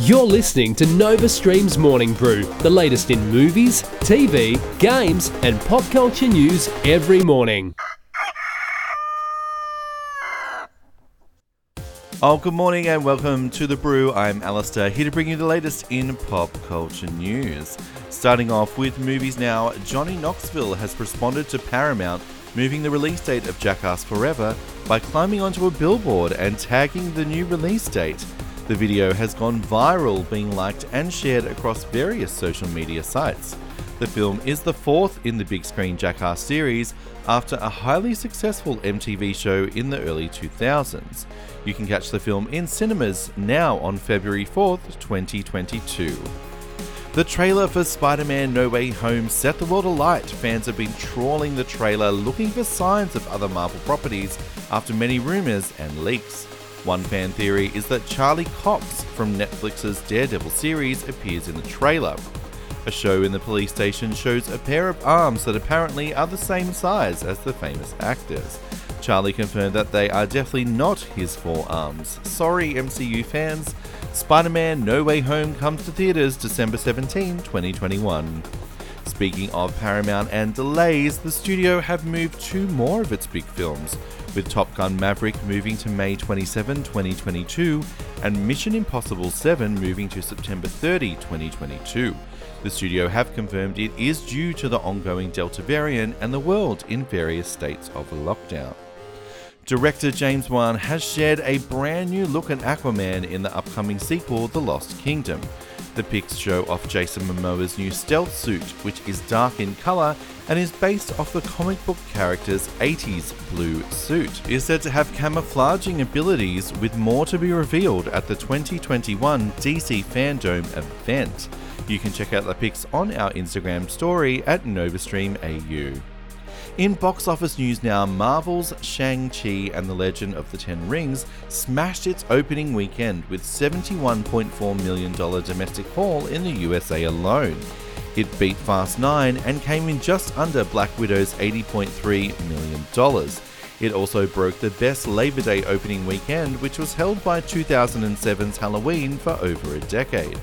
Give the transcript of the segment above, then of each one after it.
You're listening to Nova Stream's Morning Brew, the latest in movies, TV, games, and pop culture news every morning. Oh, good morning and welcome to The Brew. I'm Alistair, here to bring you the latest in pop culture news. Starting off with movies now, Johnny Knoxville has responded to Paramount moving the release date of Jackass Forever by climbing onto a billboard and tagging the new release date. The video has gone viral, being liked and shared across various social media sites. The film is the fourth in the big screen Jackass series after a highly successful MTV show in the early 2000s. You can catch the film in cinemas now on February 4th, 2022. The trailer for Spider Man No Way Home set the world alight. Fans have been trawling the trailer looking for signs of other Marvel properties after many rumours and leaks. One fan theory is that Charlie Cox from Netflix's Daredevil series appears in the trailer. A show in the police station shows a pair of arms that apparently are the same size as the famous actors. Charlie confirmed that they are definitely not his four arms. Sorry, MCU fans. Spider Man No Way Home comes to theatres December 17, 2021. Speaking of Paramount and delays, the studio have moved two more of its big films, with Top Gun Maverick moving to May 27, 2022, and Mission Impossible 7 moving to September 30, 2022. The studio have confirmed it is due to the ongoing Delta variant and the world in various states of lockdown. Director James Wan has shared a brand new look at Aquaman in the upcoming sequel, The Lost Kingdom. The pics show off Jason Momoa's new stealth suit, which is dark in colour and is based off the comic book character's 80s blue suit. It is said to have camouflaging abilities, with more to be revealed at the 2021 DC Fandome event. You can check out the pics on our Instagram story at NovaStreamAU. In box office news now, Marvel's Shang-Chi and the Legend of the Ten Rings smashed its opening weekend with $71.4 million domestic haul in the USA alone. It beat Fast 9 and came in just under Black Widow's $80.3 million. It also broke the best Labor Day opening weekend, which was held by 2007's Halloween for over a decade.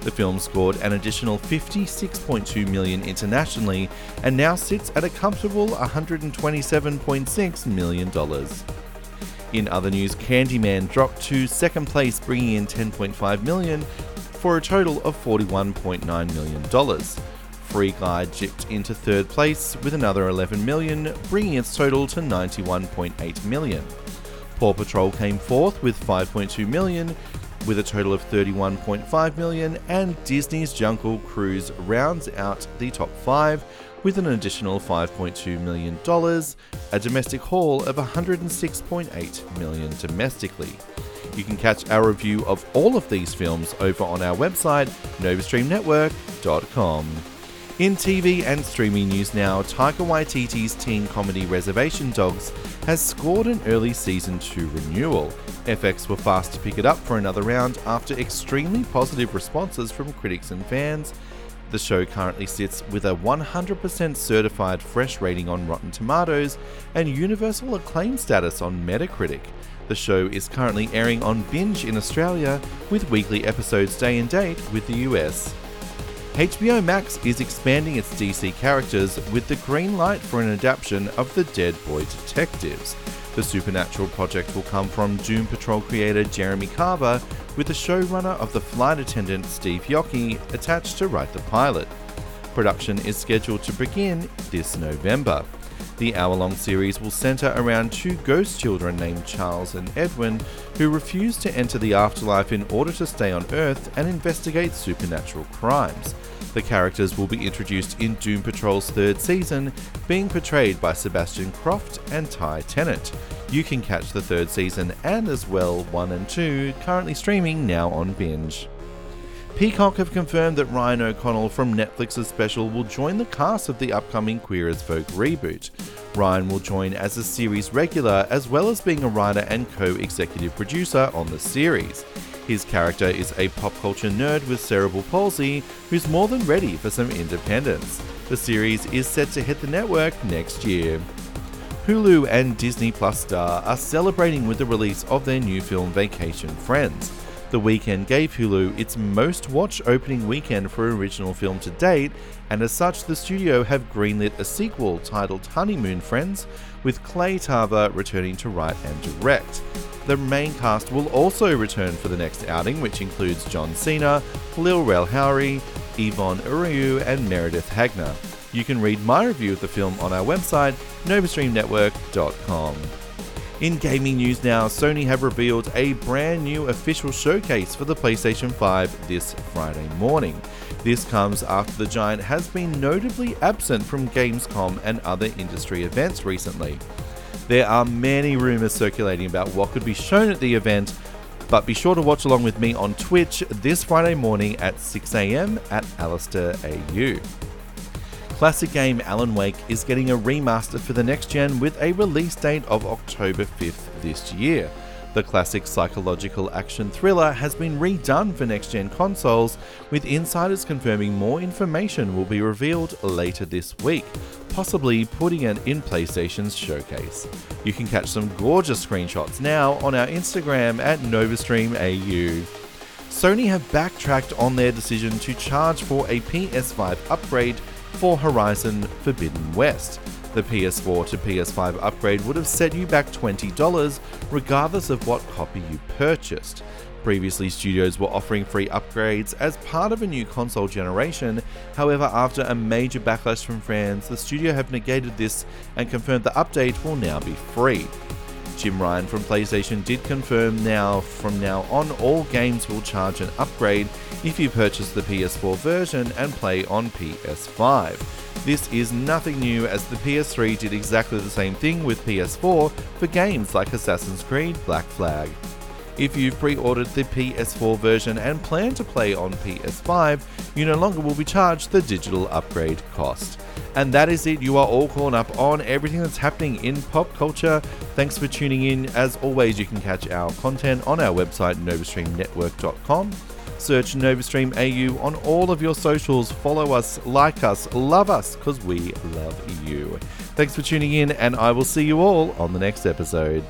The film scored an additional 56.2 million internationally and now sits at a comfortable 127.6 million dollars. In other news, Candyman dropped to second place, bringing in 10.5 million for a total of 41.9 million dollars. Free Guy dipped into third place with another 11 million, bringing its total to 91.8 million. Paw Patrol came fourth with 5.2 million, with a total of 31.5 million, and Disney's Jungle Cruise rounds out the top five with an additional 5.2 million dollars, a domestic haul of 106.8 million domestically. You can catch our review of all of these films over on our website, novastreamnetwork.com. In TV and streaming news now, Taika Waititi's teen comedy Reservation Dogs has scored an early season 2 renewal. FX were fast to pick it up for another round after extremely positive responses from critics and fans. The show currently sits with a 100% certified fresh rating on Rotten Tomatoes and universal acclaim status on Metacritic. The show is currently airing on Binge in Australia, with weekly episodes day and date with the US. HBO Max is expanding its DC characters with the green light for an adaptation of The Dead Boy Detectives. The supernatural project will come from Doom Patrol creator Jeremy Carver, with the showrunner of The Flight Attendant Steve Yockey attached to write the pilot. Production is scheduled to begin this November. The hour long series will centre around two ghost children named Charles and Edwin who refuse to enter the afterlife in order to stay on Earth and investigate supernatural crimes. The characters will be introduced in Doom Patrol's third season, being portrayed by Sebastian Croft and Ty Tennant. You can catch the third season and as well 1 and 2, currently streaming now on Binge. Peacock have confirmed that Ryan O'Connell from Netflix's special will join the cast of the upcoming Queer as Folk reboot. Ryan will join as a series regular as well as being a writer and co executive producer on the series. His character is a pop culture nerd with cerebral palsy who's more than ready for some independence. The series is set to hit the network next year. Hulu and Disney Plus star are celebrating with the release of their new film Vacation Friends. The weekend gave Hulu its most watched opening weekend for an original film to date, and as such, the studio have greenlit a sequel titled Honeymoon Friends, with Clay Tarver returning to write and direct. The main cast will also return for the next outing, which includes John Cena, Lil Rel Howery, Yvonne Orji, and Meredith Hagner. You can read my review of the film on our website, novastreamnetwork.com. In gaming news now, Sony have revealed a brand new official showcase for the PlayStation 5 this Friday morning. This comes after the giant has been notably absent from Gamescom and other industry events recently. There are many rumors circulating about what could be shown at the event, but be sure to watch along with me on Twitch this Friday morning at 6am at Alistair AU. Classic game Alan Wake is getting a remaster for the next gen with a release date of October 5th this year. The classic psychological action thriller has been redone for next gen consoles, with insiders confirming more information will be revealed later this week, possibly putting it in PlayStation's showcase. You can catch some gorgeous screenshots now on our Instagram at NovaStreamAU. Sony have backtracked on their decision to charge for a PS5 upgrade for Horizon Forbidden West. The PS4 to PS5 upgrade would have set you back $20 regardless of what copy you purchased. Previously, studios were offering free upgrades as part of a new console generation. However, after a major backlash from fans, the studio have negated this and confirmed the update will now be free. Jim Ryan from PlayStation did confirm now from now on all games will charge an upgrade if you purchase the PS4 version and play on PS5. This is nothing new as the PS3 did exactly the same thing with PS4 for games like Assassin's Creed Black Flag. If you've pre ordered the PS4 version and plan to play on PS5, you no longer will be charged the digital upgrade cost. And that is it. You are all caught up on everything that's happening in pop culture. Thanks for tuning in. As always, you can catch our content on our website, novastreamnetwork.com. Search NovaStream AU on all of your socials. Follow us, like us, love us, because we love you. Thanks for tuning in, and I will see you all on the next episode.